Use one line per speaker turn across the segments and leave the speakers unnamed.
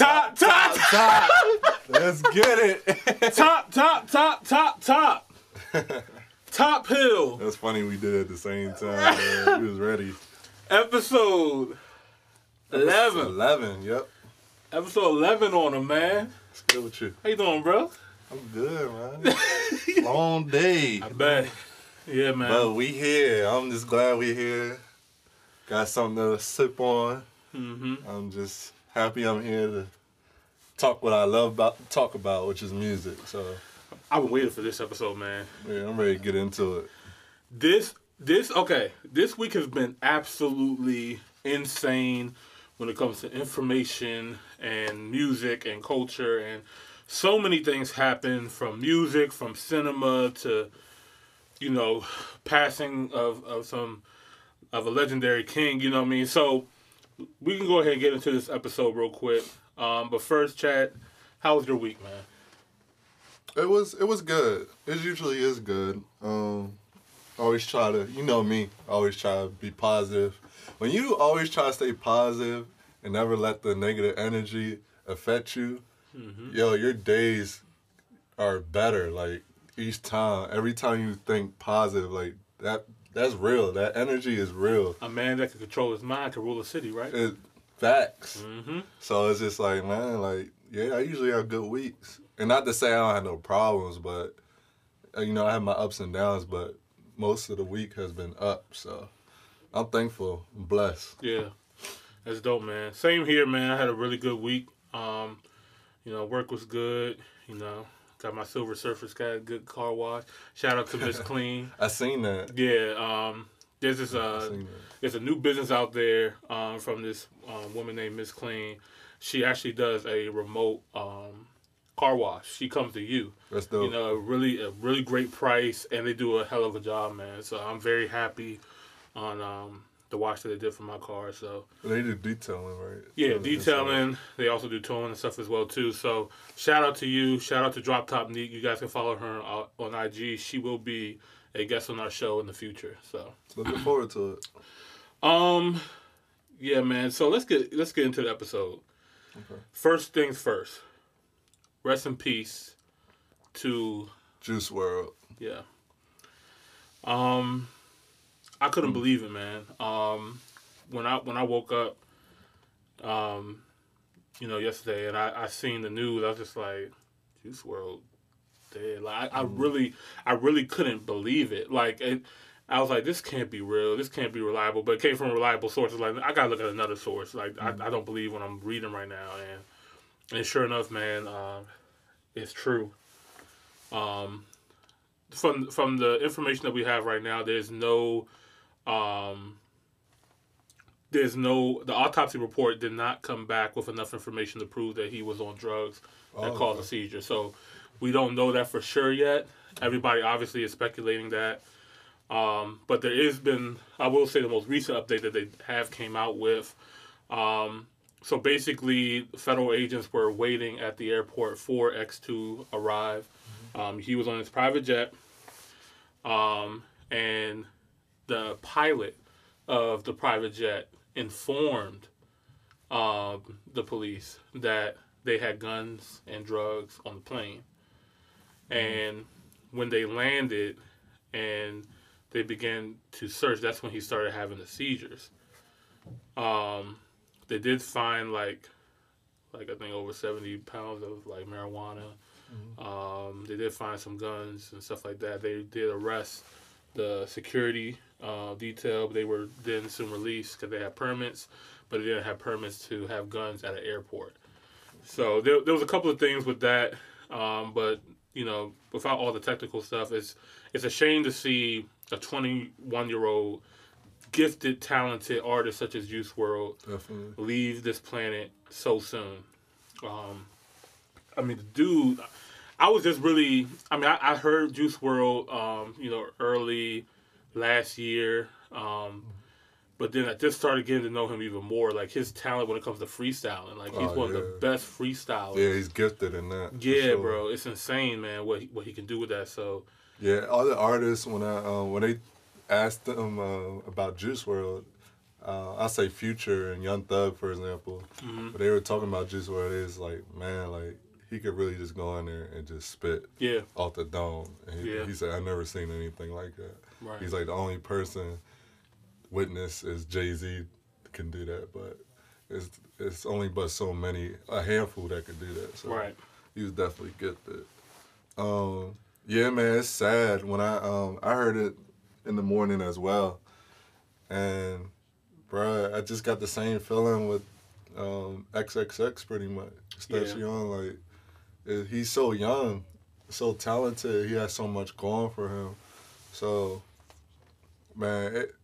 Top, top,
top. Let's get it.
top, top, top, top, top. Top Hill.
That's funny. We did it at the same time. Man. We was ready.
Episode 11.
Eleven. Yep.
Episode 11 on them, man.
What's good with you?
How you doing, bro?
I'm good, man. Long day.
I bet. Yeah, man.
But we here. I'm just glad we here. Got something to sip on.
Mm-hmm.
I'm just happy I'm here to talk what I love about talk about, which is music. So
I've been waiting for this episode, man.
yeah, I'm ready to get into it.
This, this, okay. This week has been absolutely insane when it comes to information and music and culture and so many things happen from music, from cinema to, you know, passing of, of some of a legendary king, you know what I mean? So we can go ahead and get into this episode real quick. Um, but first, Chad, how was your week, man?
It was it was good. It usually is good. Um, always try to you know me. Always try to be positive. When you always try to stay positive and never let the negative energy affect you, yo, your days are better. Like each time, every time you think positive, like that. That's real. That energy is real.
A man that can control his mind can rule a city, right?
It, facts.
Mm-hmm.
So it's just like, man, like, yeah, I usually have good weeks. And not to say I don't have no problems, but, uh, you know, I have my ups and downs, but most of the week has been up. So I'm thankful and blessed.
Yeah, that's dope, man. Same here, man. I had a really good week. Um, you know, work was good. You know, got my Silver Surfers got a good car wash. Shout out to Miss Clean.
I seen that.
Yeah, um, there's this uh, there's a new business out there um, from this um, woman named Miss Clean. She actually does a remote um, car wash. She comes to you.
That's dope.
You know, a really a really great price, and they do a hell of a job, man. So I'm very happy on um, the wash that they did for my car. So
they do detailing, right?
yeah,
uh,
detailing. They also do towing and stuff as well too. So shout out to you. Shout out to Drop Top Neat. You guys can follow her on, on IG. She will be a guest on our show in the future. So
Looking forward to it.
um, yeah, man. So let's get let's get into the episode.
Okay.
First things first. Rest in peace to
Juice WRLD.
yeah. Um, I couldn't believe it, man. Um, when I when I woke up, um, you know, yesterday, and I I seen the news, I was just like, Juice WRLD dead. Like I, I really, I really couldn't believe it. Like it, I was like, this can't be real. This can't be reliable. But it came from reliable sources. Like I gotta look at another source. Like I, I don't believe what I'm reading right now. And and sure enough, man, uh, it's true. Um, from from the information that we have right now, there's no, um, there's no the autopsy report did not come back with enough information to prove that he was on drugs that
Oh,
caused
okay.
a seizure. So we don't know that for sure yet. Everybody obviously is speculating that. Um, but there has been, I will say, the most recent update that they have came out with. Um, so basically, federal agents were waiting at the airport for X to arrive. Um, he was on his private jet, um, and the pilot of the private jet informed um, the police that they had guns and drugs on the plane. And when they landed and they began to search, that's when he started having the seizures. Um, they did find like, like I think over seventy pounds of like marijuana. Um, they did find some guns and stuff like that. They did arrest the security uh, detail. But they were then soon released because they had permits, but they didn't have permits to have guns at an airport. So there, there was a couple of things with that, um, but you know, without all the technical stuff, it's it's a shame to see a 21 year old gifted, talented artist such as Juice WRLD
Definitely.
leave this planet so soon. Um, I mean, the dude, I was just really. I mean, I, I heard Juice WRLD, um, you know, early last year, um, but then I just started getting to know him even more. Like his talent when it comes to freestyling, like he's
Oh,
one of the best freestylers.
Yeah, he's gifted in that.
Yeah,
sure.
bro, it's insane, man. What he, what he can do with that. So
Yeah, all the artists when I um, when they asked them uh, about Juice WRLD, uh, I say Future and Young Thug, for example.
Mhm.
But they were talking about Juice what it is. Like, man, like he could really just go in there and just spit
Yeah,
off the dome. And he,
Yeah.
he said, I've never seen anything like that."
right.
He's like the only person witness is Jay Z can do that, but it's it's only but so many a handful that could do that. So
right.
he was definitely gifted. Um, yeah, man, it's sad when I um I heard it in the morning as well, and bruh, I just got the same feeling with um XXX pretty much. Station like it, he's so young, so talented. He has so much going for him. So, man, it,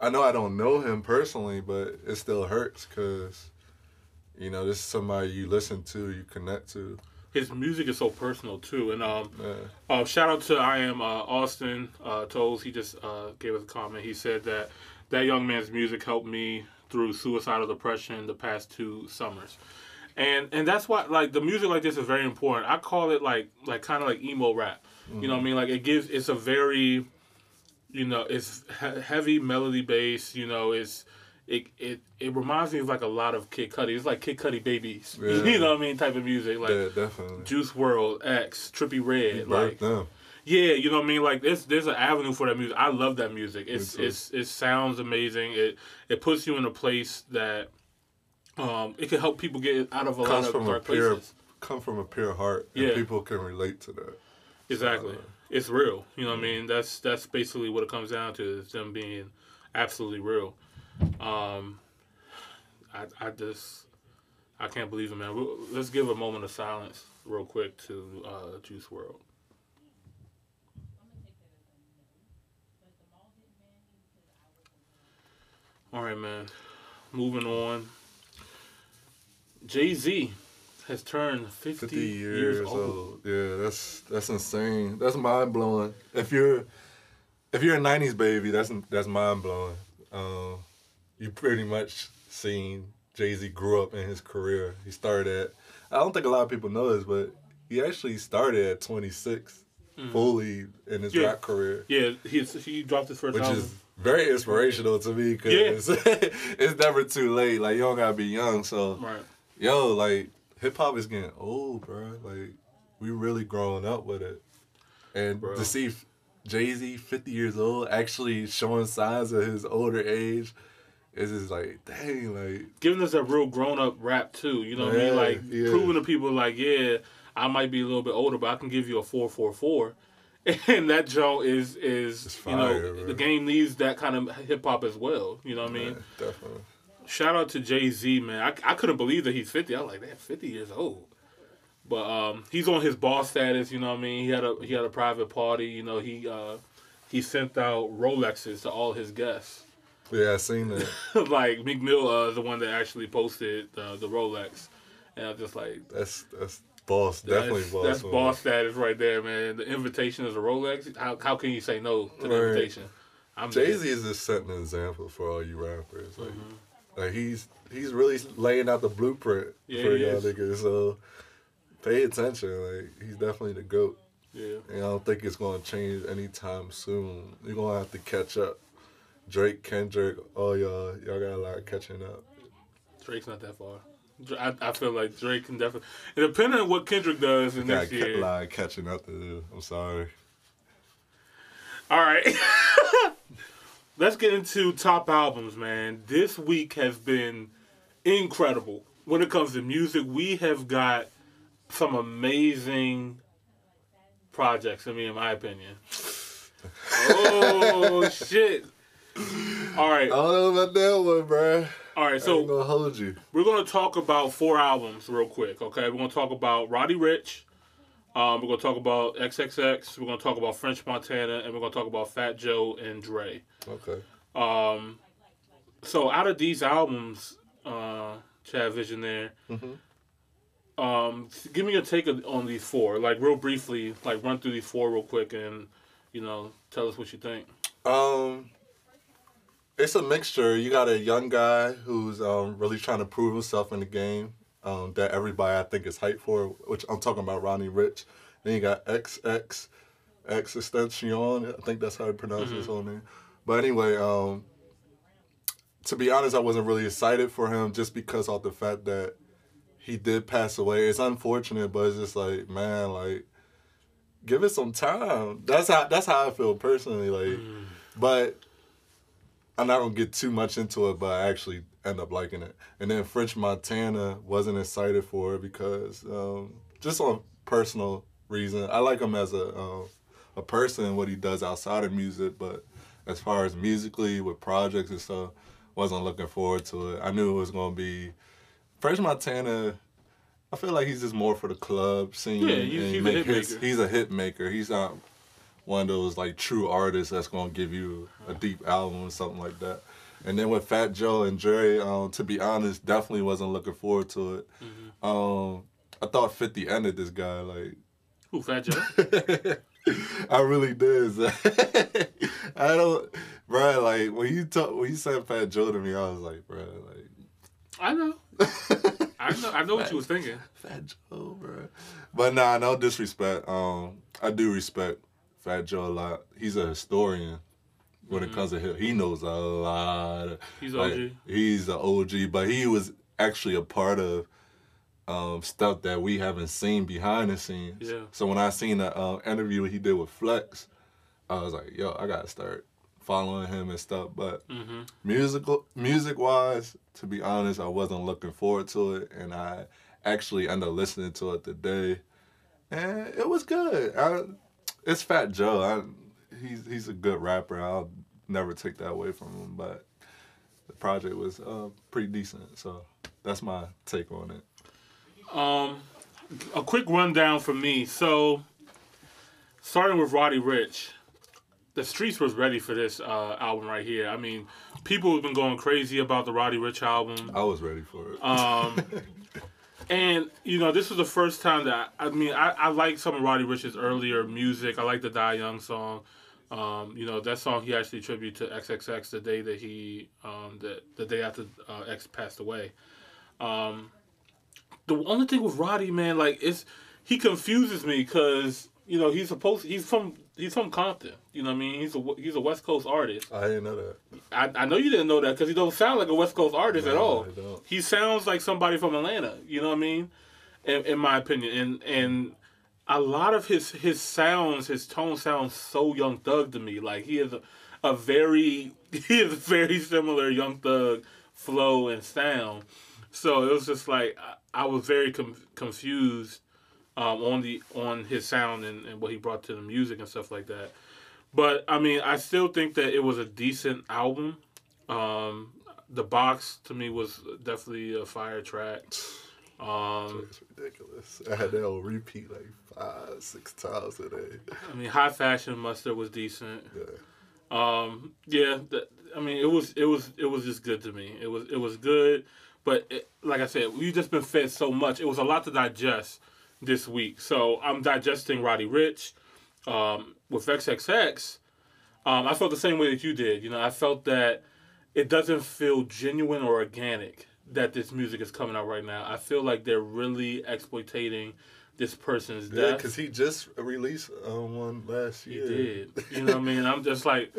I know I don't know him personally, but it still hurts because. You know, this is somebody you listen to, you connect to.
His music is so personal too, and um,
Man.
Uh, shout out to I am uh, Austin uh, Toles. He just uh, gave us a comment. He said that that young man's music helped me through suicidal depression the past two summers, and and that's why like the music like this is very important. I call it like like kind of like emo rap. You know what I mean? Like it gives it's a very you know it's he- heavy melody bass. You know it's it, it it reminds me of like a lot of Kid Cudi. It's like Kid Cudi babies.
Yeah.
you know what I mean? Type of music like.
yeah, definitely.
Juice WRLD, X, Trippie Redd,
He
like
them.
yeah, you know what I mean. Like there's there's an avenue for that music. I love that music. It's it's it sounds amazing. It it puts you in a place that um it can help people get out of a lot of dark
pure,
places.
come from a pure heart, and
Yeah.
people can relate to that.
Exactly.
Uh,
It's real. You know what I mean? That's that's basically what it comes down to is them being absolutely real. Um I I just I can't believe it, man. We'll, let's give a moment of silence real quick to uh, Juice WRLD. All right, man. Moving on. Jay Z has turned 50,
50
years,
years
old.
old. Yeah, that's that's insane. That's mind blowing. If you're if you're a '90s baby, that's that's mind blowing. Um, you pretty much seen Jay Z grew up in his career. He started at I don't think a lot of people know this, but he actually started at 26, fully in his
Mm. Yeah.
rap career.
Yeah, he's, he dropped his first
which
album.
is very inspirational to me because it's never too late. Like you don't gotta be young. So
right.
Yo, like hip hop is getting old, bro. Like we really growing up with it, and
Bro.
to see Jay Z, fifty years old, actually showing signs of his older age, is just like dang, like
Giving us a real grown up rap too. You know what I mean? Like
yeah.
proving to people like, yeah, I might be a little bit older, but I can give you a four four four. And that joint is is
It's
you know
bro.
the game needs that kind of hip hop as well. You know what I mean?
yeah, definitely.
Shout out to Jay Z, man. I, I couldn't believe that he's fifty. I was like, damn, fifty years old. But um, he's on his boss status. You know what I mean? He had a he had a private party. You know he uh, he sent out Rolexes to all his guests.
Yeah, I seen that.
like Meek Mill uh, is the one that actually posted uh, the Rolex, and I was just like,
That's that's boss, definitely
that's,
boss.
That's
move.
boss status right there, man. The invitation is a Rolex. How, how can you say no to the
Right.
invitation? I'm
Jay Z is just setting an example for all you rappers. Like, like he's he's really laying out the blueprint
Yeah,
for y'all
is.
niggas. So pay attention. Like he's definitely the goat.
Yeah,
And I don't think it's gonna change anytime soon. You're gonna have to catch up. Drake, Kendrick, all y'all, y'all got a lot of catching up.
Drake's not that far. I, I feel like Drake can definitely. Depending on what Kendrick does in
Got
next
a lot of catching up to do. I'm sorry.
All right. Let's get into top albums, man. This week has been incredible. When it comes to music, we have got some amazing projects, I mean, in my opinion. oh, shit. All right.
I don't know about that one, bruh.
All right.
I ain't
So
gonna hold you.
we're going to talk about four albums real quick, okay? We're going to talk about Roddy Ricch. Um, we're going to talk about XXX. We're going to talk about French Montana. And we're going to talk about Fat Joe and Dre.
Okay.
Um, so out of these albums, uh, Chad Visionaire,
Mhm.
um, give me your take on- on these four, like real briefly, like run through these four real quick, and you know, tell us what you think.
Um, it's a mixture. You got a young guy who's um, really trying to prove himself in the game um, that everybody I think is hyped for, which I'm talking about Ronnie Rich. Then you got XX, X Extension. I think that's how you pronounce his whole name. But anyway, um, to be honest, I wasn't really excited for him just because of the fact that he did pass away. It's unfortunate, but it's just like, man, like, give it some time. That's how that's how I feel personally. Like, mm. but I'm not gonna get too much into it, but I actually end up liking it. And then French Montana wasn't excited for it because um, just on personal reason, I like him as a um, a person, what he does outside of music, but as far as musically with projects and stuff, wasn't looking forward to it. I knew it was gonna be French Montana. I feel like he's just more for the club scene.
Yeah, he's, he's a maker.
He's a hit maker. He's not one of those like true artists that's gonna give you a deep album or something like that. And then with Fat Joe and Dre, um, to be honest, definitely wasn't looking forward to it. Mm-hmm. Um, I thought 50 ended this guy like.
Who Fat Joe?
I really did. I don't, bro. Like when you talk, when you said Fat Joe to me, I was like, bro, like.
I know. I know. I know what you was thinking.
Fat Joe, bro. But nah, no disrespect. Um, I do respect Fat Joe a lot. He's a historian when mm-hmm. it comes to him. He knows a lot.
He's like, OG.
He's an OG, but he was actually a part of um, stuff that we haven't seen behind the scenes.
Yeah.
So when I seen the uh, interview he did with Flex, I was like, yo, I gotta start following him and stuff. But mm-hmm. musical, music wise, to be honest, I wasn't looking forward to it, and I actually ended up listening to it today, and it was good. I, it's Fat Joe. I, he's he's a good rapper. I'll never take that away from him, but the project was uh, pretty decent. So that's my take on it.
Um, a quick rundown for me. So, starting with Roddy Ricch, the streets was ready for this uh, album right here. I mean, people have been going crazy about the Roddy Ricch album.
I was ready for it.
Um, and you know, this was the first time that I, I mean, I, I like some of Roddy Ricch's earlier music. I like the Die Young song. Um, you know, that song he actually tribute to XXX the day that he, um, the the day after uh, X passed away. Um, the only thing with Roddy, man, like it's he confuses me because you know he's supposed he's from he's from Compton. You know what I mean? He's a he's a West Coast artist.
I didn't know that.
I, I know you didn't know that because he don't sound like a West Coast artist
no,
at all. He sounds like somebody from Atlanta. You know what I mean? In, in my opinion, and and a lot of his his sounds, his tone sounds so Young Thug to me. Like he is a, a very he is very similar Young Thug flow and sound. So it was just like I, I was very com- confused um, on the on his sound and, and what he brought to the music and stuff like that. But I mean, I still think that it was a decent album. Um, the box to me was definitely a fire track. Um,
it's ridiculous. I had that on repeat like five, six times a day.
I mean, high fashion mustard was decent.
Yeah.
Um, yeah. The, I mean, it was it was it was just good to me. It was it was good. But it, like I said, we've just been fed so much. It was a lot to digest this week. So I'm digesting Roddy Ricch um, with XXX. Um, I felt the same way that you did. You know, I felt that it doesn't feel genuine or organic that this music is coming out right now. I feel like they're really exploiting this person's
yeah,
death.
because he just released uh, one last year.
He did. You know what I mean? I'm just like,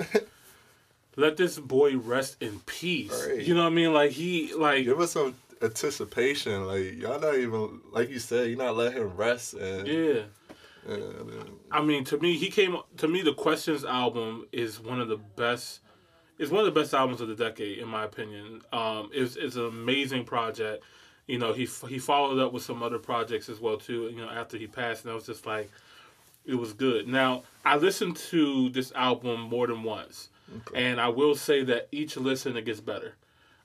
let this boy rest in peace. Right. You know what I mean? Like he like
give us some anticipation. Like y'all not even like you said, you're not letting him rest and
yeah. I mean, to me, he came. To me, the Questions album is one of the best. It's one of the best albums of the decade, in my opinion. Um, it's it's an amazing project. You know, he he followed up with some other projects as well too. You know, after he passed, and I was just like, it was good. Now, I listened to this album more than once. Okay. And I will say that each listen it gets better,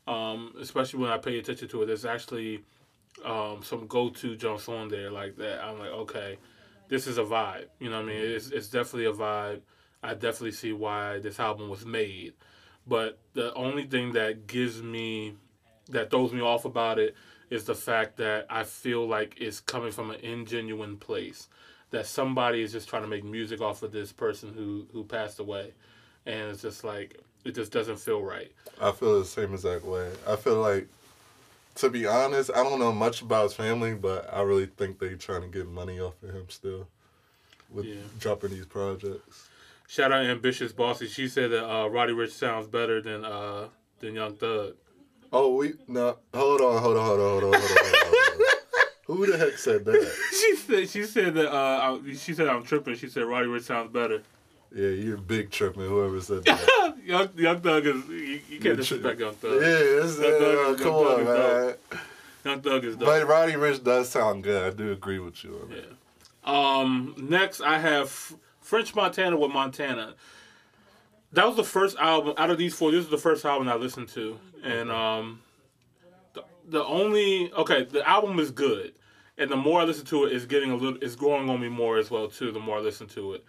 um, especially when I pay attention to it. There's actually um, some go-to jumps on there like that. I'm like, okay, this is a vibe. You know what I mean? It's, it's definitely a vibe. I definitely see why this album was made. But the only thing that gives me, that throws me off about it, is the fact that I feel like it's coming from an ingenuine place. That somebody is just trying to make music off of this person who, who passed away and it's just like it just doesn't feel right.
I feel the same exact way. I feel like, to be honest, I don't know much about his family, but I really think they're trying to get money off of him still, with yeah. dropping these projects.
Shout out ambitious bossy. She said that uh, Roddy Ricch sounds better than uh, than Young Thug.
Oh, we no. Hold on, hold on, hold on, hold on, hold on. Hold on. Who the heck said that?
she said she said that uh I, she said I'm tripping. She said Roddy Ricch sounds better.
Yeah, you're big tripping. Whoever said that.
Young Young Thug is you, you can't disrespect Young Thug.
Yeah, it's,
Young Thug
uh,
is-
come
Young Thug
on,
is
man.
Young Thug is dope.
But Roddy Ricch does sound good. I do agree with you. On that.
Um. Next, I have French Montana with Montana. That was the first album out of these four. This is the first album I listened to, and um, the, the only okay, the album is good, and the more I listen to it, it's getting a little, it's growing on me more as well too. The more I listen to it.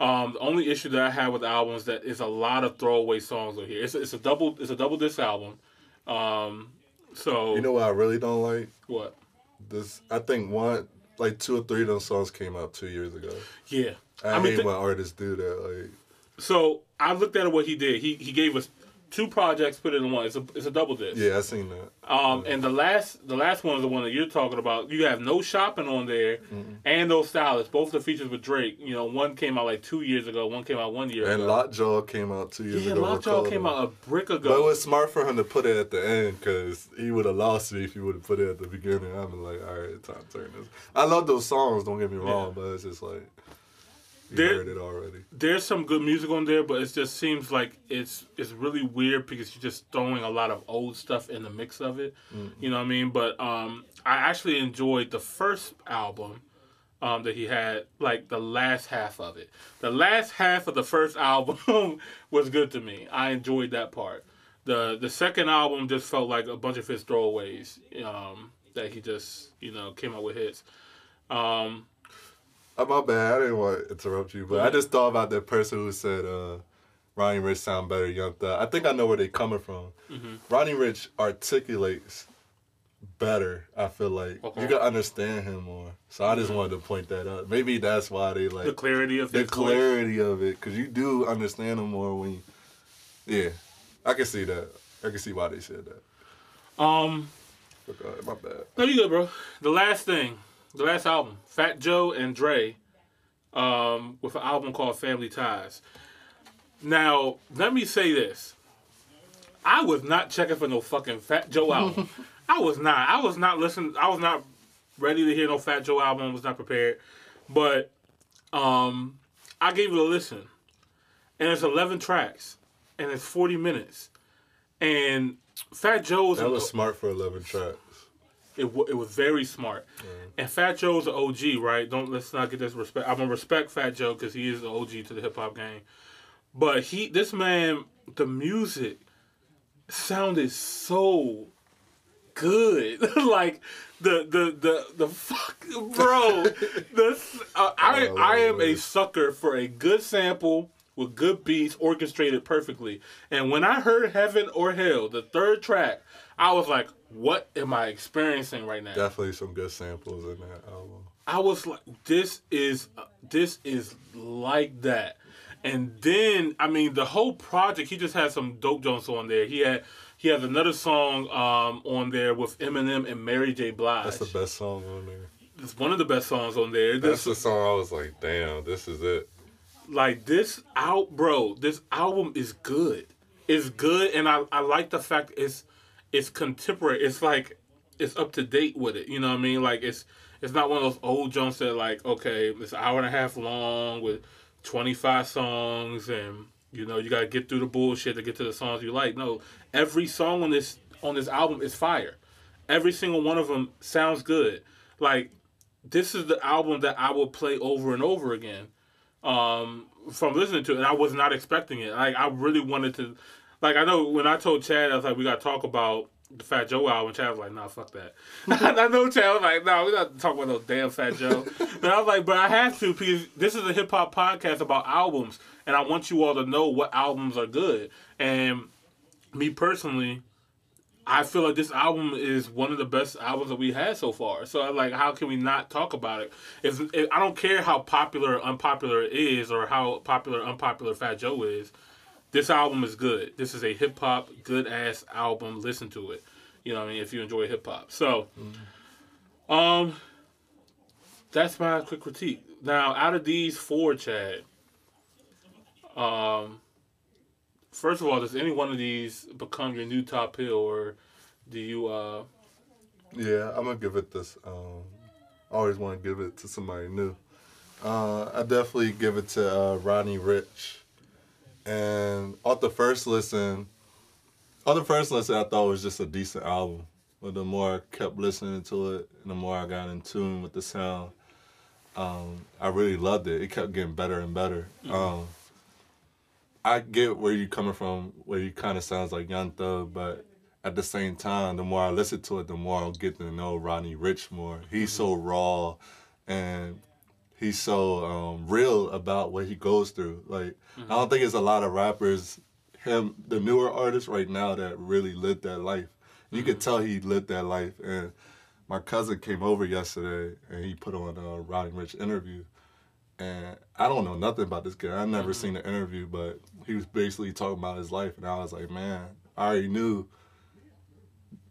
Um, the only issue that I have with albums album is that it's a lot of throwaway songs on here. It's, it's a double, it's a double disc album. Um, so
You know what I really don't like?
what?
This I think one like two or three of those songs came out two years ago.
Yeah,
I,
I mean,
hate
th-
when artists do that. Like
So I looked at what he did. He he gave us two projects, put it in one. It's a it's a double disc.
yeah, I seen that.
Um, and the last the last one is the one that you're talking about. You have no shopping on there, and no stylists. Both the features with Drake. You know, one came out like two years ago. One came out one year
And
ago.
Lockjaw came out two years
yeah,
ago.
Lockjaw came out a brick ago.
But it was smart for him to put it at the end because he would have lost me if he would have put it at the beginning. I'm like, all right, time to turn this. I love those songs, don't get me wrong, but it's just like, you
There-
heard it already.
There's some good music on there, but it just seems like it's it's really weird because you're just throwing a lot of old stuff in the mix of it. You know what I mean? But um, I actually enjoyed the first album. um, that he had, like the last half of it. The last half of the first album was good to me. I enjoyed that part. the The second album just felt like a bunch of his throwaways um, that he just you know came up with hits. Um,
Uh, my bad. I didn't want to interrupt you, but I just thought about that person who said uh, Ronnie Rich sound better Young Thug. I think I know where they're coming from.
Mm-hmm.
Ronnie Rich articulates better. I feel like
Okay.
you can understand him more. So I just wanted to point that out. Maybe that's why they like
the clarity of
the
his voice.
clarity of it, because you do understand them more when you. Yeah, I can see that. I can see why they said that.
Um,
But go ahead, my bad.
No, you good, bro. The last thing, the last album, Fat Joe and Dre, um, with an album called Family Ties. Now, let me say this. I was not checking for no fucking Fat Joe album. I was not. I was not listening. I was not ready to hear no Fat Joe album. I was not prepared. But um, I gave it a listen. And it's 11 tracks. And it's 40 minutes. And Fat Joe's
That was smart for 11 tracks.
It, w- it was very smart. And Fat Joe's an OG, right? Don't let's not get this respect. I'm gonna respect Fat Joe because he is the OG to the hip hop game. But he, this man, the music sounded so good. like the the the the fuck, bro. this uh, I
Oh,
I am a sucker for a good sample with good beats orchestrated perfectly. And when I heard Heaven or Hell, the third track, I was like, what am I experiencing right now?
Definitely some good samples in that album.
I was like, this is this is like that. And then I mean the whole project, he just had some dope Jones on there. He had he has another song um, on there with Eminem and Mary J. Blige.
That's the best song on there.
It's one of the best songs on there.
That's
This,
the song I was like, damn, this is it.
like this out, bro. This album is good. It's good, and I, I like the fact it's it's contemporary. It's like it's up to date with it. You know what I mean? Like it's it's not one of those old Jones that like okay, it's an hour and a half long with twenty five songs, and you know you gotta get through the bullshit to get to the songs you like. No, every song on this on this album is fire. Every single one of them sounds good. Like this is the album that I will play over and over again um, from listening to it. And I was not expecting it. Like I really wanted to. Like I know when I told Chad, I was like, we got to talk about the Fat Joe album. Chad was like, nah, fuck that. I know Chad was like, nah, we not talking about no damn Fat Joe. and I was like, but I have to because this is a hip hop podcast about albums, and I want you all to know what albums are good. And me personally. I feel like this album is one of the best albums that we had so far. So I'm like, how can we not talk about it? If, if I don't care how popular or unpopular it is, or how popular or unpopular Fat Joe is, this album is good. This is a hip hop good ass album. Listen to it. You know what I mean? If you enjoy hip hop. So, um, that's my quick critique. Now, out of these four, Chad, um, first of all, does any one of these become your new top hill, or do you? uh
Yeah, I'm gonna give it this. Um, I always want to give it to somebody new. Uh, I definitely give it to uh, Ronnie Rich. And off the first listen, off the first listen, I thought it was just a decent album. But the more I kept listening to it, and the more I got in tune with the sound, um, I really loved it. It kept getting better and better. Um, I get where you're coming from, where you kind of sounds like Young Thug, but at the same time, the more I listen to it, the more I'll get to know Ronnie Rich more. He's so raw, and he's so um, real about what he goes through. Like I don't mm-hmm. think there's a lot of rappers, him the newer artists right now that really lived that life. You could mm-hmm. tell he lived that life. And my cousin came over yesterday, and he put on a Ronnie Rich interview. And I don't know nothing about this guy. I never mm-hmm. seen the interview, but he was basically talking about his life, and I was like, man, I already knew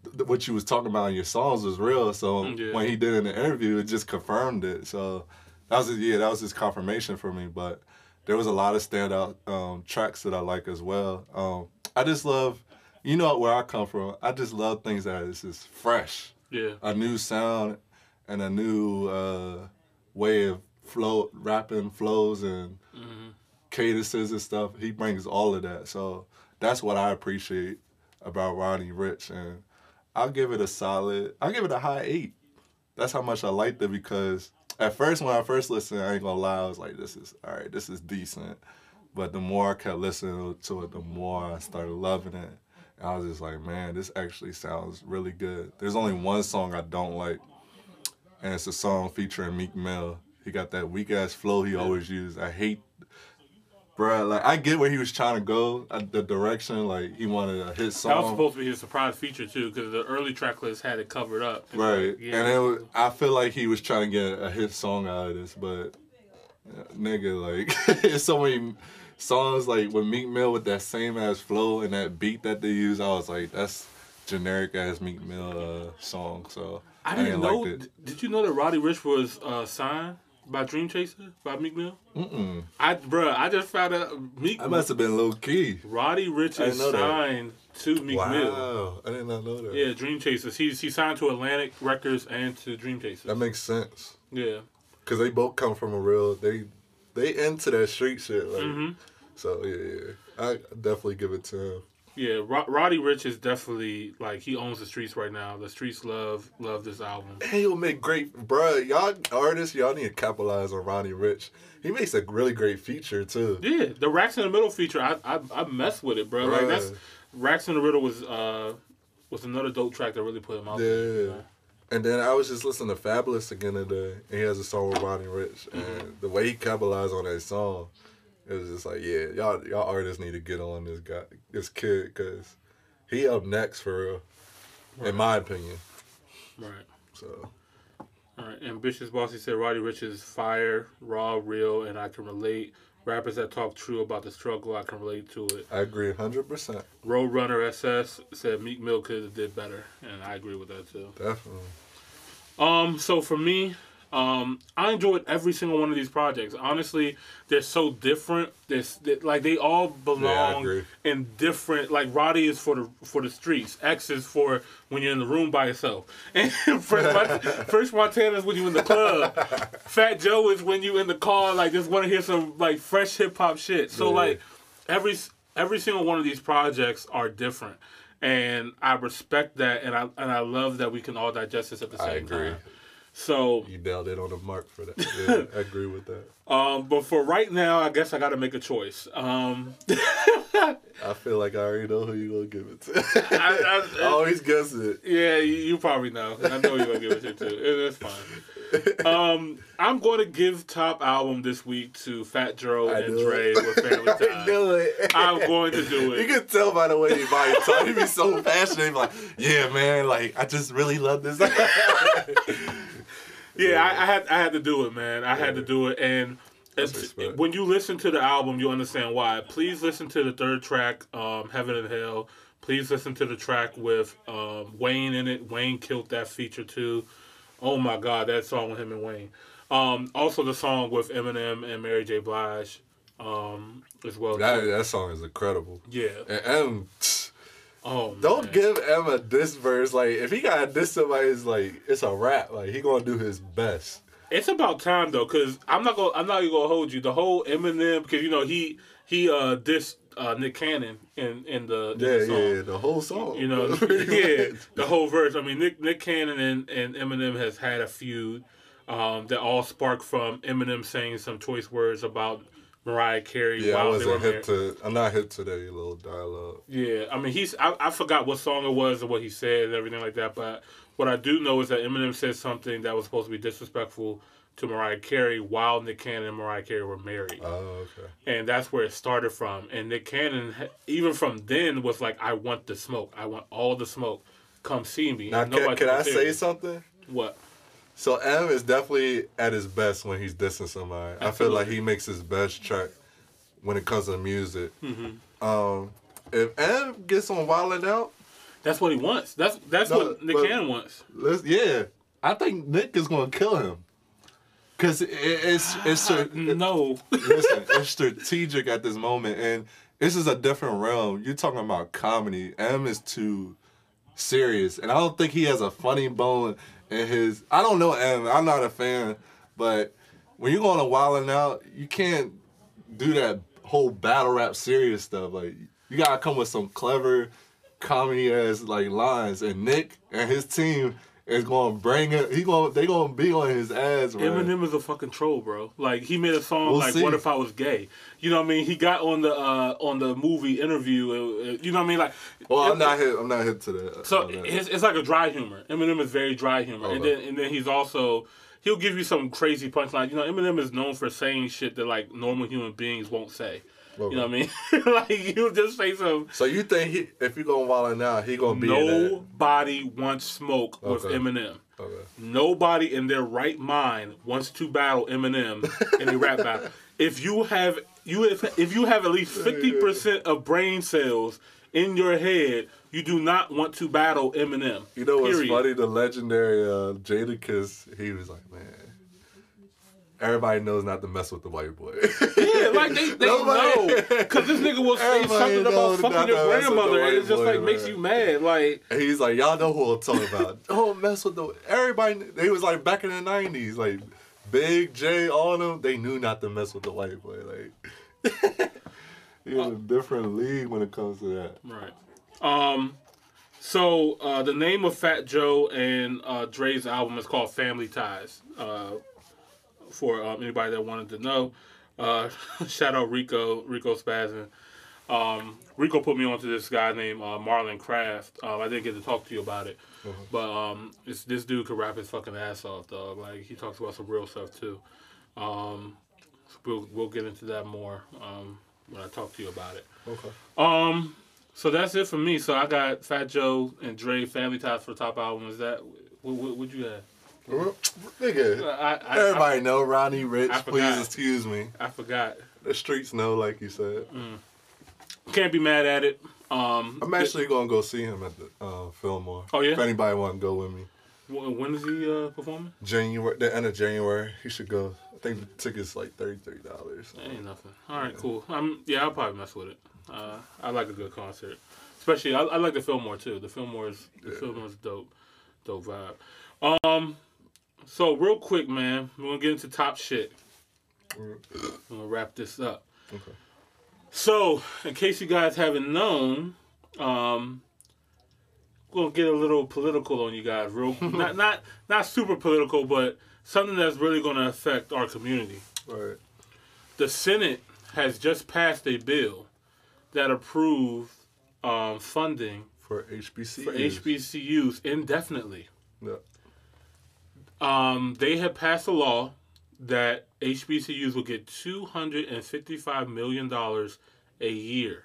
th- what you was talking about in your songs was real. So mm,
Yeah.
when he did in the interview, it just confirmed it. So that was yeah, that was his confirmation for me. But there was a lot of standout um, tracks that I like as well. Um, I just love, you know, where I come from. I just love things that is just fresh,
Yeah.
a new sound, and a new uh, way of flow, rapping flows and
hmm
cadences and stuff. He brings all of that. So that's what I appreciate about Ronnie Rich. And I'll give it a solid, I'll give it a high eight. That's how much I liked it because at first, when I first listened, I ain't gonna lie, I was like, this is, all right, this is decent. But the more I kept listening to it, the more I started loving it. And I was just like, man, this actually sounds really good. There's only one song I don't like, and it's a song featuring Meek Mill. He got that weak ass flow he always used. I hate Bruh, like I get where he was trying to go, uh, the direction. Like he wanted a hit song.
That was supposed to be his surprise feature too, because the early track list had it covered up. And
right?
like, yeah.
And it was, I feel like he was trying to get a hit song out of this, but uh, nigga, like it's so many songs like with Meek Mill with that same ass flow and that beat that they use. I was like, that's generic ass Meek Mill uh, song. So
I didn't
like
know.
it.
Did you know that Roddy Ricch was uh, signed by Dream Chaser by Meek Mill?
Mm-mm.
I, bruh, I just found out Meek.
I must have been low key.
Roddy
Ricch
is
that.
signed to Meek Mill.
Wow, I did not know that.
Yeah, Dream Chasers. He's he signed to Atlantic Records and to Dream Chasers.
That makes sense.
yeah.
Cause they both come from a real they they into that street shit. Like
hmm
so yeah, yeah. I definitely give it to him.
Yeah, Ro- Roddy Ricch is definitely like he owns the streets right now. The streets love love this album.
And he'll make great bruh, y'all artists, y'all need to capitalize on Ronnie Rich. He makes a really great feature too.
Yeah, the Racks in the Middle feature, I I, I mess with it, bro. Like that's. Racks in the Middle was uh was another dope track that really put him out. there, you
Yeah.
know?
And then I was just listening to Fabolous again today, and he has a song with Roddy Ricch, and the way he capitalized on that song, it was just like, yeah, y'all y'all artists need to get on this guy, this kid, cause he up next for real, in my opinion.
Right.
So
All right. Ambitious Bossy said Roddy Ricch is fire, raw, real, and I can relate. Rappers that talk true about the struggle, I can relate to it.
I agree hundred percent,
Roadrunner SS said Meek Mill could have did better, and I agree with that too.
definitely.
Um, so for me, um, I enjoyed every single one of these projects. Honestly, they're so different. This they, like they all belong
agree.
in different. Like Roddy is for the for the streets. X is for when you're in the room by yourself. And First Montana is when you in the club. Fat Joe is when you in the car, like just want to hear some like fresh hip hop shit. So
Yeah.
like every every single one of these projects are different. And I respect that, and I and I love that we can all digest this at the same
I agree.
time. So,
You nailed it on the mark for that. Yeah, I agree with that.
um, but for right now, I guess I got to make a choice. Um,
I feel like I already know who you gonna give it to.
I-
I always guess it.
yeah, you, you probably know. I know you're gonna give it to. It, it's fine. Um, I'm going to give top album this week to Fat Joe and Dre
it.
with Family
I
Time.
knew it.
I'm going to do it.
You can tell by the way he his talk. He be so passionate. He be like, yeah, man, like I just really love this.
Yeah, I, I had I had to do it, man. I had to do it, and
That's
it's,
respect.
when you listen to the album, you understand why. Please listen to the third track, um, "Heaven and Hell." Please listen to the track with um, Wayne in it. Wayne killed that feature too. Oh my God, that song with him and Wayne. Um, also, the song with Eminem and Mary J. Blige. um, as well.
That that song is incredible.
yeah.
And M,
Oh,
don't
man.
give a diss verse. Like if he got diss somebody, it's like it's a rap. Like he gonna do his best.
It's about time though, cause I'm not gonna I'm not even gonna hold you. The whole Eminem, because you know he he uh dissed uh, Nick Cannon in in the, in
Yeah,
the song.
yeah, the whole song.
You know, yeah, the whole verse. I mean, Nick Nick Cannon and, and Eminem has had a feud um, that all sparked from Eminem saying some choice words about Mariah Carey
Yeah, I wasn't
married.
hip to. I'm not hit to that little dialogue.
Yeah, I mean, he's I, I forgot what song it was and what he said and everything like that. But what I do know is that Eminem said something that was supposed to be disrespectful to Mariah Carey while Nick Cannon and Mariah Carey were married,
Oh, okay.
and that's where it started from. And Nick Cannon, even from then, was like, "I want the smoke. I want all the smoke. Come see me."
Now, can, can I
it
say something?
what?
So M is definitely at his best when he's dissing somebody. I feel like he makes his best track when it comes to music.
Mm-hmm.
Um, if M gets on Wildin' Out,
That's what he wants. That's that's
No,
what Nick Cannon wants.
let's yeah, I think Nick is gonna kill him. Cause it, it's it's
Uh, no.
listen, it's strategic at this moment, and this is a different realm. You're talking about comedy. M is too serious, and I don't think he has a funny bone in his. I don't know M. I'm not a fan, but when you're going to wilding out, you can't do that whole battle rap serious stuff. Like you gotta come with some clever comedy as like lines, and Nick and his team is gonna bring it. He gonna they gonna be on his ass, man.
Eminem is a fucking troll, bro. Like he made a song
We'll
like
see.
"What If I Was Gay." You know what I mean? He got on the uh, on the movie interview. uh, uh, you know what I mean? Like,
Well, I'm not hip. I'm not hip to that.
So it's, it's like a dry humor. Eminem is very dry humor, and then and then he's also he'll give you some crazy punchline. You know, Eminem is known for saying shit that like normal human beings won't say. You know what I mean? like he'll just say some.
So you think he, if you gonna wildin' out, he gonna be in that?
Nobody wants smoke with Eminem.
Okay.
Nobody in their right mind wants to battle Eminem in a rap battle. If you have you if, if you have at least fifty percent of brain cells in your head, you do not want to battle Eminem.
You know what's
Period.
funny? The legendary uh, Jadakiss, he was like, man, everybody knows not to mess with the white boy.
Yeah, like they, they
Nobody-
know because this nigga will say something about fucking your
mess with the
grandmother, and it just
boy,
like makes you mad. Like
and he's like, y'all know who I'm talking about. Don't mess with the. Everybody, they was like back in the '90s, like Big J, all of them, they knew not to mess with the white boy. Like, he in a different league when it comes to that.
Right. Um. So uh, the name of Fat Joe and uh, Dre's album is called Family Ties. Uh, for um, anybody that wanted to know, uh, shout out Rico Rico Spazin. Um, Rico put me onto this guy named uh, Marlon Craft. Um, I didn't get to talk to you about it, but um, it's, this dude could rap his fucking ass off, dog. Like he talks about some real stuff too. Um, we'll we'll get into that more um, when I talk to you about it.
Okay.
Um, so that's it for me. So I got Fat Joe and Dre Family Ties for the top album. Is that what? What would you have?
Nigga,
I, I,
everybody know Ronnie Rich. Please excuse me.
I, I forgot.
The streets know, like you said.
Can't be mad at it. Um,
I'm actually gonna go see him at the uh, Fillmore.
Oh, yeah?
If anybody want to go with me,
when, when is he uh, performing?
January, the end of January, he should go. I think the tickets like thirty three dollars.
Ain't nothing. All right, cool. Um, yeah, I'll probably mess with it. Uh, I like a good concert, especially I, I like the Fillmore too. The Fillmore is the Fillmore's dope, dope vibe. Um, so real quick, man, we're gonna get into top shit. We're gonna wrap this up.
Okay.
So, in case you guys haven't known, um, we're gonna get a little political on you guys. Real, not not not super political, but something that's really gonna affect our community.
Right.
The Senate has just passed a bill that approved um, funding
For HBC.
for HBCUs indefinitely.
Yeah.
Um, they have passed a law that HBCUs will get two hundred and fifty-five million dollars a year.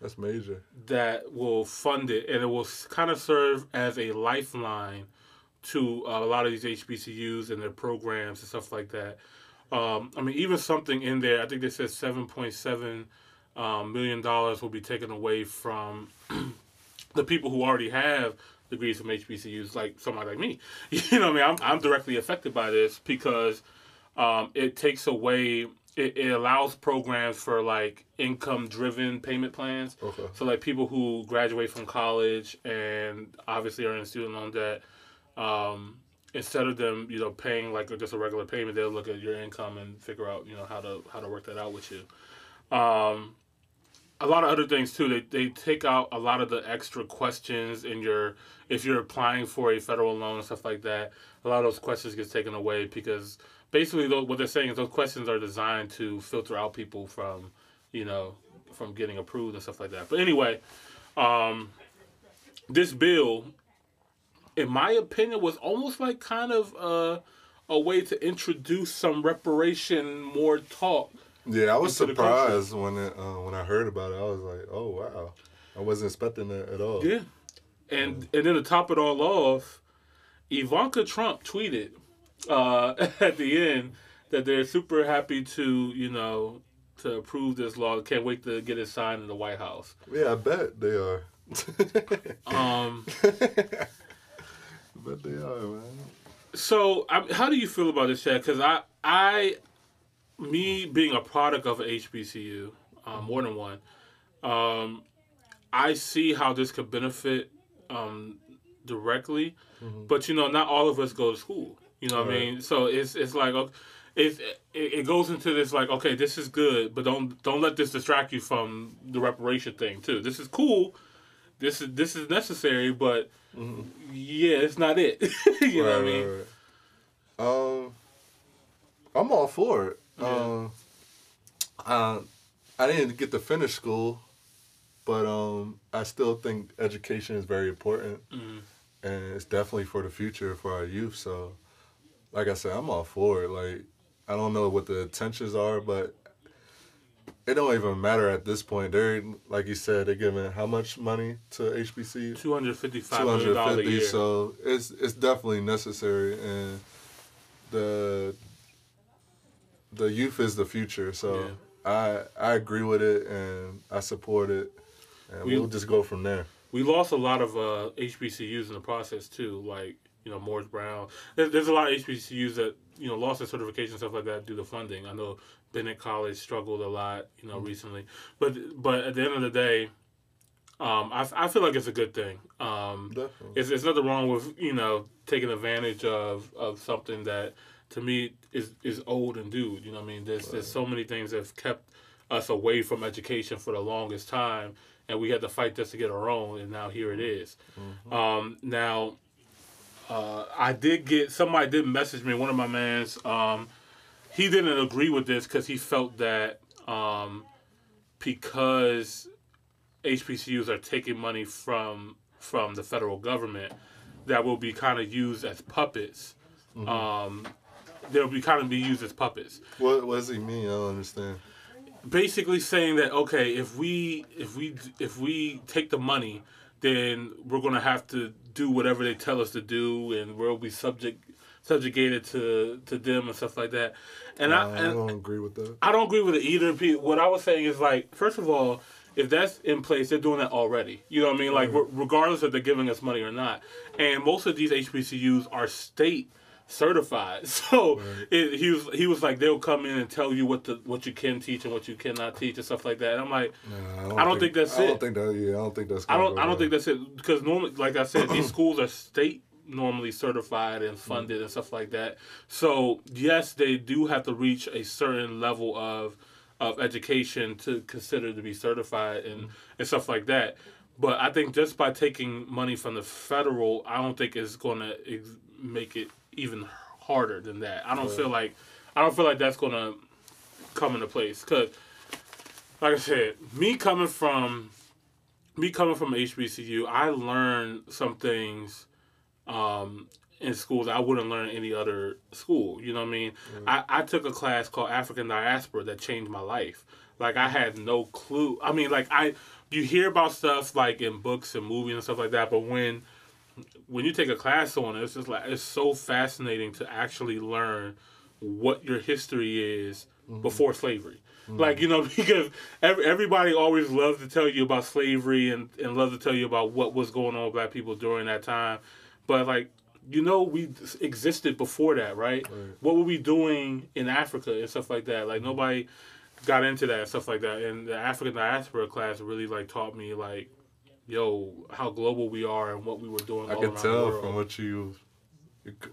That's major.
that will fund it, and it will kind of serve as a lifeline to uh, a lot of these HBCUs and their programs and stuff like that. Um, I mean, even something in there, I think they said seven point seven um, million dollars will be taken away from the people who already have degrees from HBCUs, like somebody like me. You know what I mean? I'm, I'm directly affected by this because um, it takes away it, it allows programs for like income driven payment plans.
Okay.
So like people who graduate from college and obviously are in student loan debt, um, instead of them you know paying like just a regular payment, they'll look at your income and figure out you know how to how to work that out with you. Um, a lot of other things too. They they take out a lot of the extra questions in your if you're applying for a federal loan and stuff like that. A lot of those questions gets taken away because basically tho- what they're saying is those questions are designed to filter out people from you know from getting approved and stuff like that. But anyway, um, this bill, in my opinion, was almost like kind of uh, a way to introduce some reparation more talk
Yeah, I was
into the country.
surprised when it, uh, when I heard about it. I was like, oh wow, I wasn't expecting that at all.
Yeah. And and then to top it all off, Ivanka Trump tweeted uh, at the end that they're super happy to, you know, to approve this law. Can't wait to get it signed in the White House.
Yeah, I bet they are.
Um,
bet they are, man.
so I, how do you feel about this, Chad? Because I, I, me being a product of HBCU, um, more than one, um, I see how this could benefit um, directly, but you know, not all of us go to school. You know what I mean? So it's it's like okay, it's, it it goes into this like okay, this is good, but don't don't let this distract you from the reparation thing too. This is cool. This is this is necessary, but yeah, it's not it. you know what I mean?
right, right. Um, I'm all for it. Um, uh, I didn't get to finish school, but um, I still think education is very important,
Mhm.
and it's definitely for the future for our youth. So, like I said, I'm all for it. Like, I don't know what the intentions are, but it don't even matter at this point. They're like you said, they're giving how much money to HBC?
Two hundred fifty-five million dollars a
250
year.
so it's it's definitely necessary and the the youth is the future so i i agree with it and i support it and
We-
will just go from there
we lost a lot of uh, HBCUs in the process too, like you know Morris Brown. There's, there's a lot of HBCUs that you know lost their certification stuff like that due to funding. I know Bennett College struggled a lot, you know, recently. But but at the end of the day, um, I, I feel like it's a good thing. Um,
definitely
it's, it's nothing wrong with you know taking advantage of, of something that to me is is old and dude. You know what I mean? There's there's so many things that have kept us away from education for the longest time, and we had to fight just to get our own, and now here it is. Um, now, uh, I did get somebody did message me. One of my mans, um, he didn't agree with this because he felt that um, because HBCUs are taking money from from the federal government that will be kind of used as puppets. Um, they'll be kind of be used as puppets.
what, what does he mean i don't understand
Basically saying that okay, if we if we if we take the money, then we're gonna have to do whatever they tell us to do, and we'll be subject subjugated to to them and stuff like that. And
Uh,
I
i don't agree with that
I don't agree with it either. What I was saying is like, first of all, if that's in place, they're doing that already. You know what I mean? Like, re- regardless if they're giving us money or not. And most of these HBCUs are state certified. So it, he was he was like they'll come in and tell you what the what you can teach and what you cannot teach and stuff like that. And I'm like,
Nah,
I don't think that's
I
it.
don't think that yeah i don't think that's
I don't I don't
well.
think that's it because normally, like I said, these schools are state normally certified and mm-hmm. funded and stuff like that. So yes, they do have to reach a certain level of of education to consider to be certified and mm-hmm. and stuff like that. But I think just by taking money from the federal, I don't think it's going to ex- make it even harder than that. I don't feel like I don't feel like that's going to come into place because like I said, me coming from me coming from HBCU, I learned some things um, in school that I wouldn't learn in any other school. You know what I mean? I, I took a class called African Diaspora that changed my life. Like I had no clue. I mean, like I you hear about stuff like in books and movies and stuff like that, but when when you take a class on it, it's just like it's so fascinating to actually learn what your history is mm-hmm. before slavery. Mm-hmm. Like you know, because every, everybody always loves to tell you about slavery and and loves to tell you about what was going on with black people during that time, but like you know, we existed before that, right?
Right.
What were we doing in Africa and stuff like that? Like nobody got into that and stuff like that. And the African diaspora class really like taught me like, yo, how global we are and what we were doing.
I
all
can tell from what you,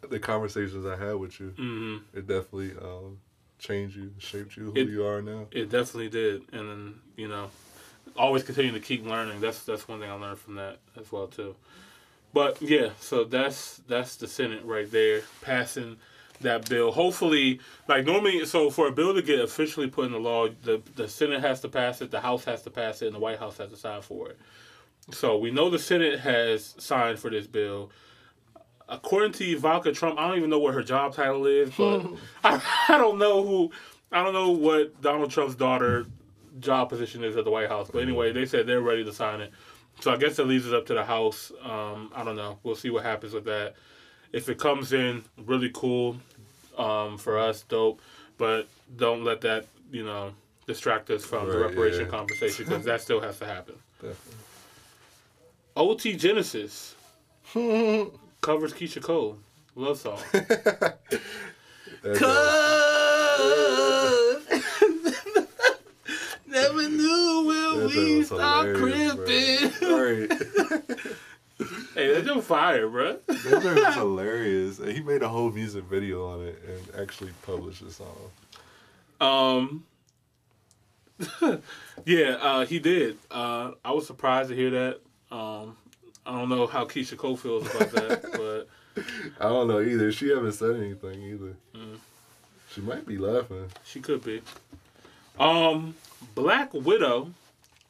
the conversations I had with you,
hmm
it definitely um, changed you, shaped you who
It-
you are now.
It definitely did, and then you know, always continuing to keep learning. That's that's one thing I learned from that as well too. But yeah, so that's that's the Senate right there passing that bill. Hopefully, like normally, so for a bill to get officially put in the law, the the Senate has to pass it, the House has to pass it, and the White House has to sign for it. So we know the Senate has signed for this bill. According to Ivanka Trump, I don't even know what her job title is, but I, I don't know who, I don't know what Donald Trump's daughter job position is at the White House. But anyway, they said they're ready to sign it. So I guess that leaves it up to the House. Um, I don't know. We'll see what happens with that. If it comes in, really cool um, for us, dope. But don't let that, you know, distract us from the reparation
yeah.
conversation because that still has to happen.
Definitely.
OT Genesis covers Keyshia Cole. Love song.
That's, uh,
Never knew when
that shit was hilarious, bro. Right.
Hey, that's just fire, bro.
That thing was hilarious. And he made a whole music video on it and actually published the song.
Um, yeah, uh, he did. Uh, I was surprised to hear that. Um, I don't know how Keyshia Cole feels about that, but
I don't know either. She haven't said anything either.
Mm.
She might be laughing.
she could be. Um, Black Widow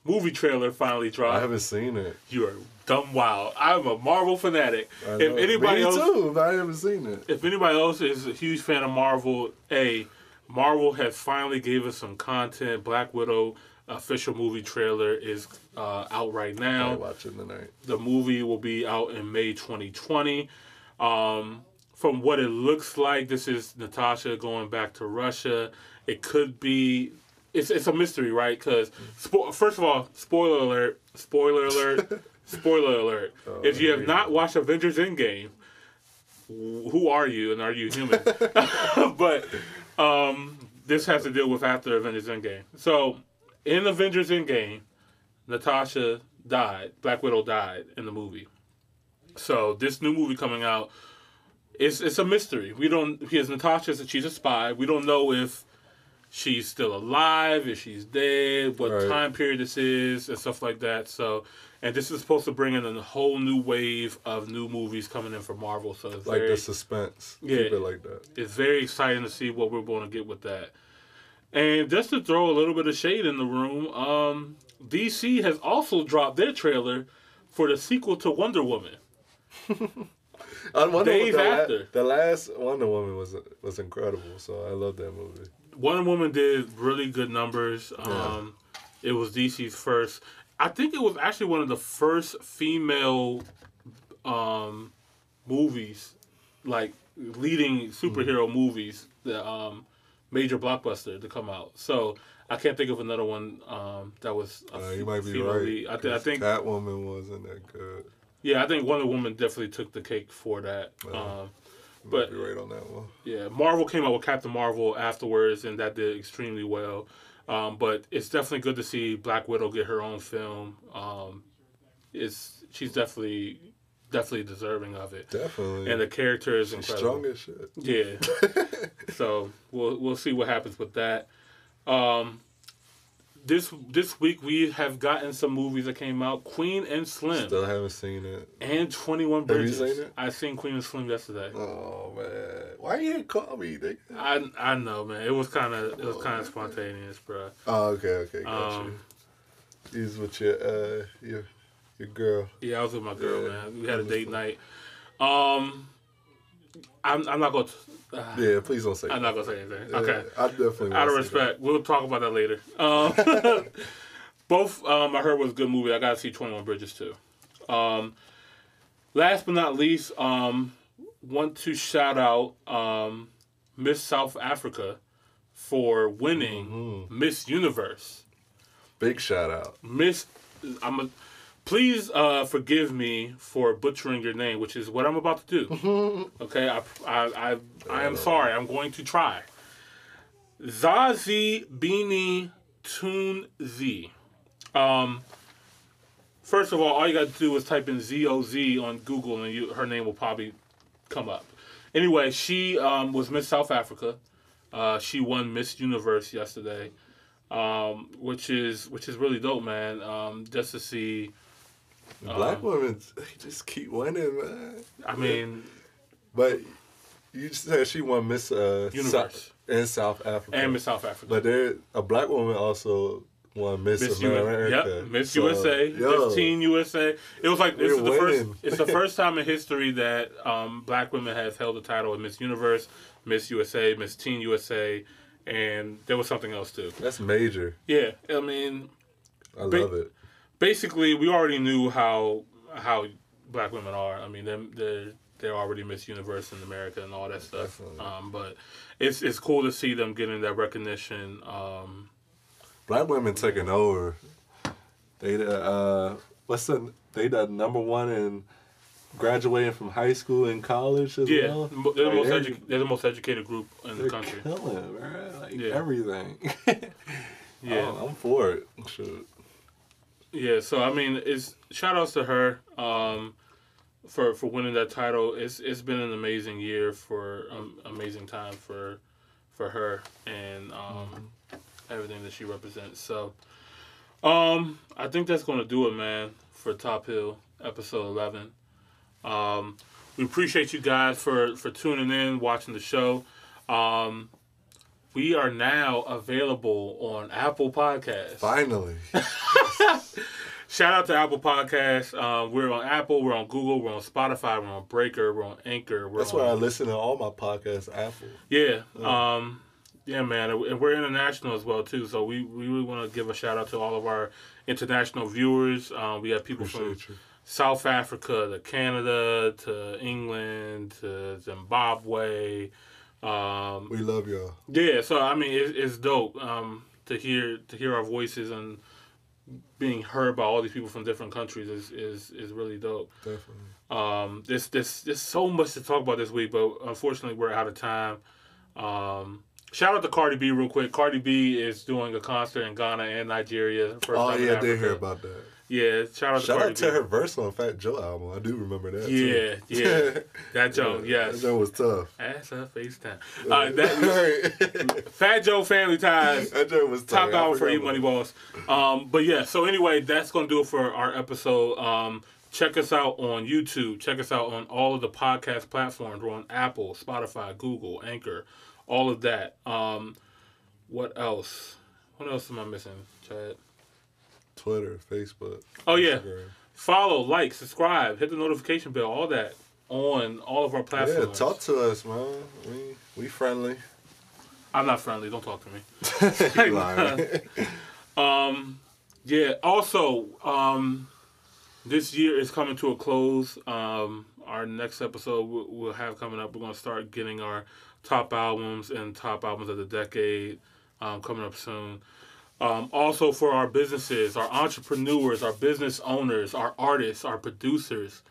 movie trailer finally dropped.
I haven't seen it.
You are dumb wild. I'm a Marvel fanatic.
I
If
know.
anybody
Me
else,
too, but I haven't seen it.
if anybody else is a huge fan of Marvel, a Marvel has finally gave us some content. Black Widow official movie trailer is uh, out right now.
I'll watch it tonight.
The movie will be out in May 2020. Um, from what it looks like, this is Natasha going back to Russia. It could be. It's, it's a mystery, right? Because spo- first of all, spoiler alert! Spoiler alert! spoiler alert!
Oh,
if you have not watched Avengers Endgame, wh- who are you and are you human? but um, this has to deal with after Avengers Endgame. So in Avengers Endgame, Natasha died. Black Widow died in the movie. So this new movie coming out, it's it's a mystery. We don't because Natasha she's a spy. We don't know if she's still alive, if she's dead, what
Right.
time period this is, and stuff like that. So, and this is supposed to bring in a whole new wave of new movies coming in for Marvel. So it's
Like
very,
the suspense.
Yeah.
Keep it like that.
it's very exciting to see what we're going to get with that. And just to throw a little bit of shade in the room, um, DC has also dropped their trailer for the sequel to Wonder Woman.
On Wonder
Days
Woman, the, la-
after.
the last Wonder Woman was was incredible. So I love that movie.
Wonder Woman did really good numbers. Um, It was DC's first. I think it was actually one of the first female um, movies, like leading superhero movies, that um, major blockbuster to come out. So I can't think of another one um, that was. A
Uh, you might be right.
lead. I, th- I think
Catwoman wasn't that good.
yeah, I think Wonder Woman definitely took the cake for that.
Yeah.
Um, But-
might be right on that one.
Yeah, Marvel came out with Captain Marvel afterwards, and that did extremely well. Um, but it's definitely good to see Black Widow get her own film. Um, it's she's definitely definitely deserving of it,
Definitely.
and the character is
She's
incredible.
strong as shit.
Yeah, so we'll we'll see what happens with that. Um, this this week we have gotten some movies that came out: Queen and Slim
Still haven't seen it.
and Twenty One
Have you
Bridges.
seen it?
I seen Queen and Slim yesterday.
Oh man, why you didn't call me? Nigga?
I I know, man. It was kind of it was kind of spontaneous, bro.
Oh, okay, okay, got
Um,
you. With your uh your your girl.
Yeah, I was with my girl,
Yeah,
man. We had a date
fun.
night. Um, I'm I'm not gonna. Uh,
Yeah, please don't say.
I'm
that.
not gonna say anything.
Yeah,
Okay.
I definitely.
Out of respect, we'll talk about that later. Um, both um, I heard was a good movie. I gotta see Twenty One Bridges too. Um, last but not least, um, want to shout out um, Miss South Africa for winning
Mhm.
Miss Universe.
Big shout out.
Miss, I'm a please uh, forgive me for butchering your name, which is what I'm about to do. okay, I, I, I, I am sorry. I'm going to try. Zazie Beanie Tune Z. Um, first of all, all you got to do is type in Z O Z on Google, and you, her name will probably come up. Anyway, she um, was Miss South Africa. Uh, she won Miss Universe yesterday, um, which is which is really dope, man. Um, just to see,
Black
Um,
women, they just keep winning, man.
I mean,
But you said she won Miss uh,
Universe.
South, in South Africa.
and Miss South Africa.
But there, a black woman also won Miss,
Miss
America.
yep, Miss
So,
USA,
yo,
Miss Teen USA. It was like this is the first. It's the first time in history that um, black women have held the title of Miss Universe, Miss USA, Miss Teen USA, and there was something else too.
That's major.
Yeah, I mean,
I love it.
Basically, we already knew how how black women are. I mean, they're they're, they're already Miss Universe in America and all that stuff. Um, but it's it's cool to see them getting that recognition. Um,
Black women taking over. They the uh, what's the they the number one in graduating from high school and college as
yeah,
well.
mo- they're the most
Like,
edu- they're the most educated group in the country.
killing, bro. Like
Yeah.
everything.
Yeah.
Oh, I'm for it. Shoot.
Yeah, so I mean, it's shout outs to her um, for for winning that title. It's it's been an amazing year for um, amazing time for for her and um, everything that she represents. So, um, I think that's gonna do it, man, for Top Hill episode eleven. Um, we appreciate you guys for for tuning in, watching the show. Um, we are now available on Apple Podcasts.
Finally.
Shout out to Apple Podcasts. Um, we're on Apple, we're on Google, we're on Spotify, we're on Breaker, we're on Anchor. We're
That's
on,
why I listen to all my podcasts. Apple.
Yeah, um, yeah, man, and we're international as well too. So we, we really want to give a shout out to all of our international viewers. Um, we have people from
you.
South Africa to Canada to England to Zimbabwe. Um,
We love y'all.
yeah, so I mean, it, it's dope um, to hear to hear our voices and being heard by all these people from different countries is is, is really dope.
Definitely.
Um, there's, there's there's so much to talk about this week, but unfortunately we're out of time. Um, shout out to Cardi B real quick. Cardi B is doing a concert in Ghana and Nigeria.
Oh yeah, I did hear about that.
Yeah, shout out to
Shout
Cardi
out to
B.
her verse on Fat Joe album. I do remember that.
Yeah,
too.
yeah, that joke. Yes,
That joke was tough.
that's a FaceTime. Uh, that, Fat Joe Family Ties.
that Joe was tough.
top out for you money balls um but yeah so anyway that's gonna do it for our episode um check us out on youtube check us out on all of the podcast platforms we're on apple spotify google anchor all of that um what else what else am i missing chad
Twitter, Facebook.
oh yeah follow like subscribe hit the notification bell all that on all of our platforms.
Yeah, talk to us, man. We we friendly.
i'm not friendly don't talk to me. Um, yeah. Also, um, this year is coming to a close. Um, our next episode we'll, we'll have coming up. We're gonna start getting our top albums and top albums of the decade um, coming up soon. Um, also, for our businesses, our entrepreneurs, our business owners, our artists, our producers,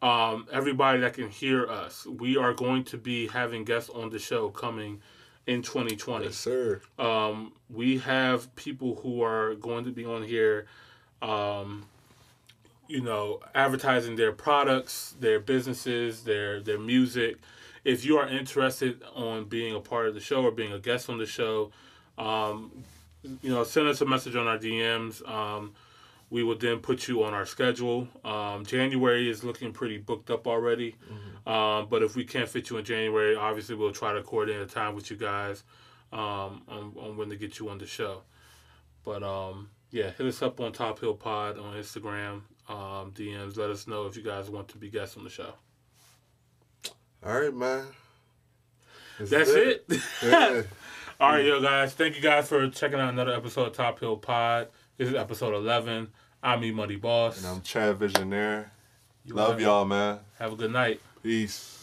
um, everybody that can hear us, we are going to be having guests on the show coming in 2020
yes, sir.
um, we have people who are going to be on here, um, you know, advertising their products, their businesses, their their music. If you are interested on being a part of the show or being a guest on the show, um, you know, send us a message on our DMs. Um, we will then put you on our schedule. Um, January is looking pretty booked up already. Um, but if we can't fit you in January, obviously we'll try to coordinate a time with you guys um, on, on when to get you on the show. But um, yeah, hit us up on Top Hill Pod on Instagram, um, DMs. Let us know if you guys want to be guests on the show.
All right, man.
That's it.
Yeah.
All right, yo, guys. Thank you guys for checking out another episode of Top Hill Pod. This is episode 11. I'm E Muddy Boss.
and I'm Chad Visionaire.
You
Love y'all, man.
Have a good night.
Peace.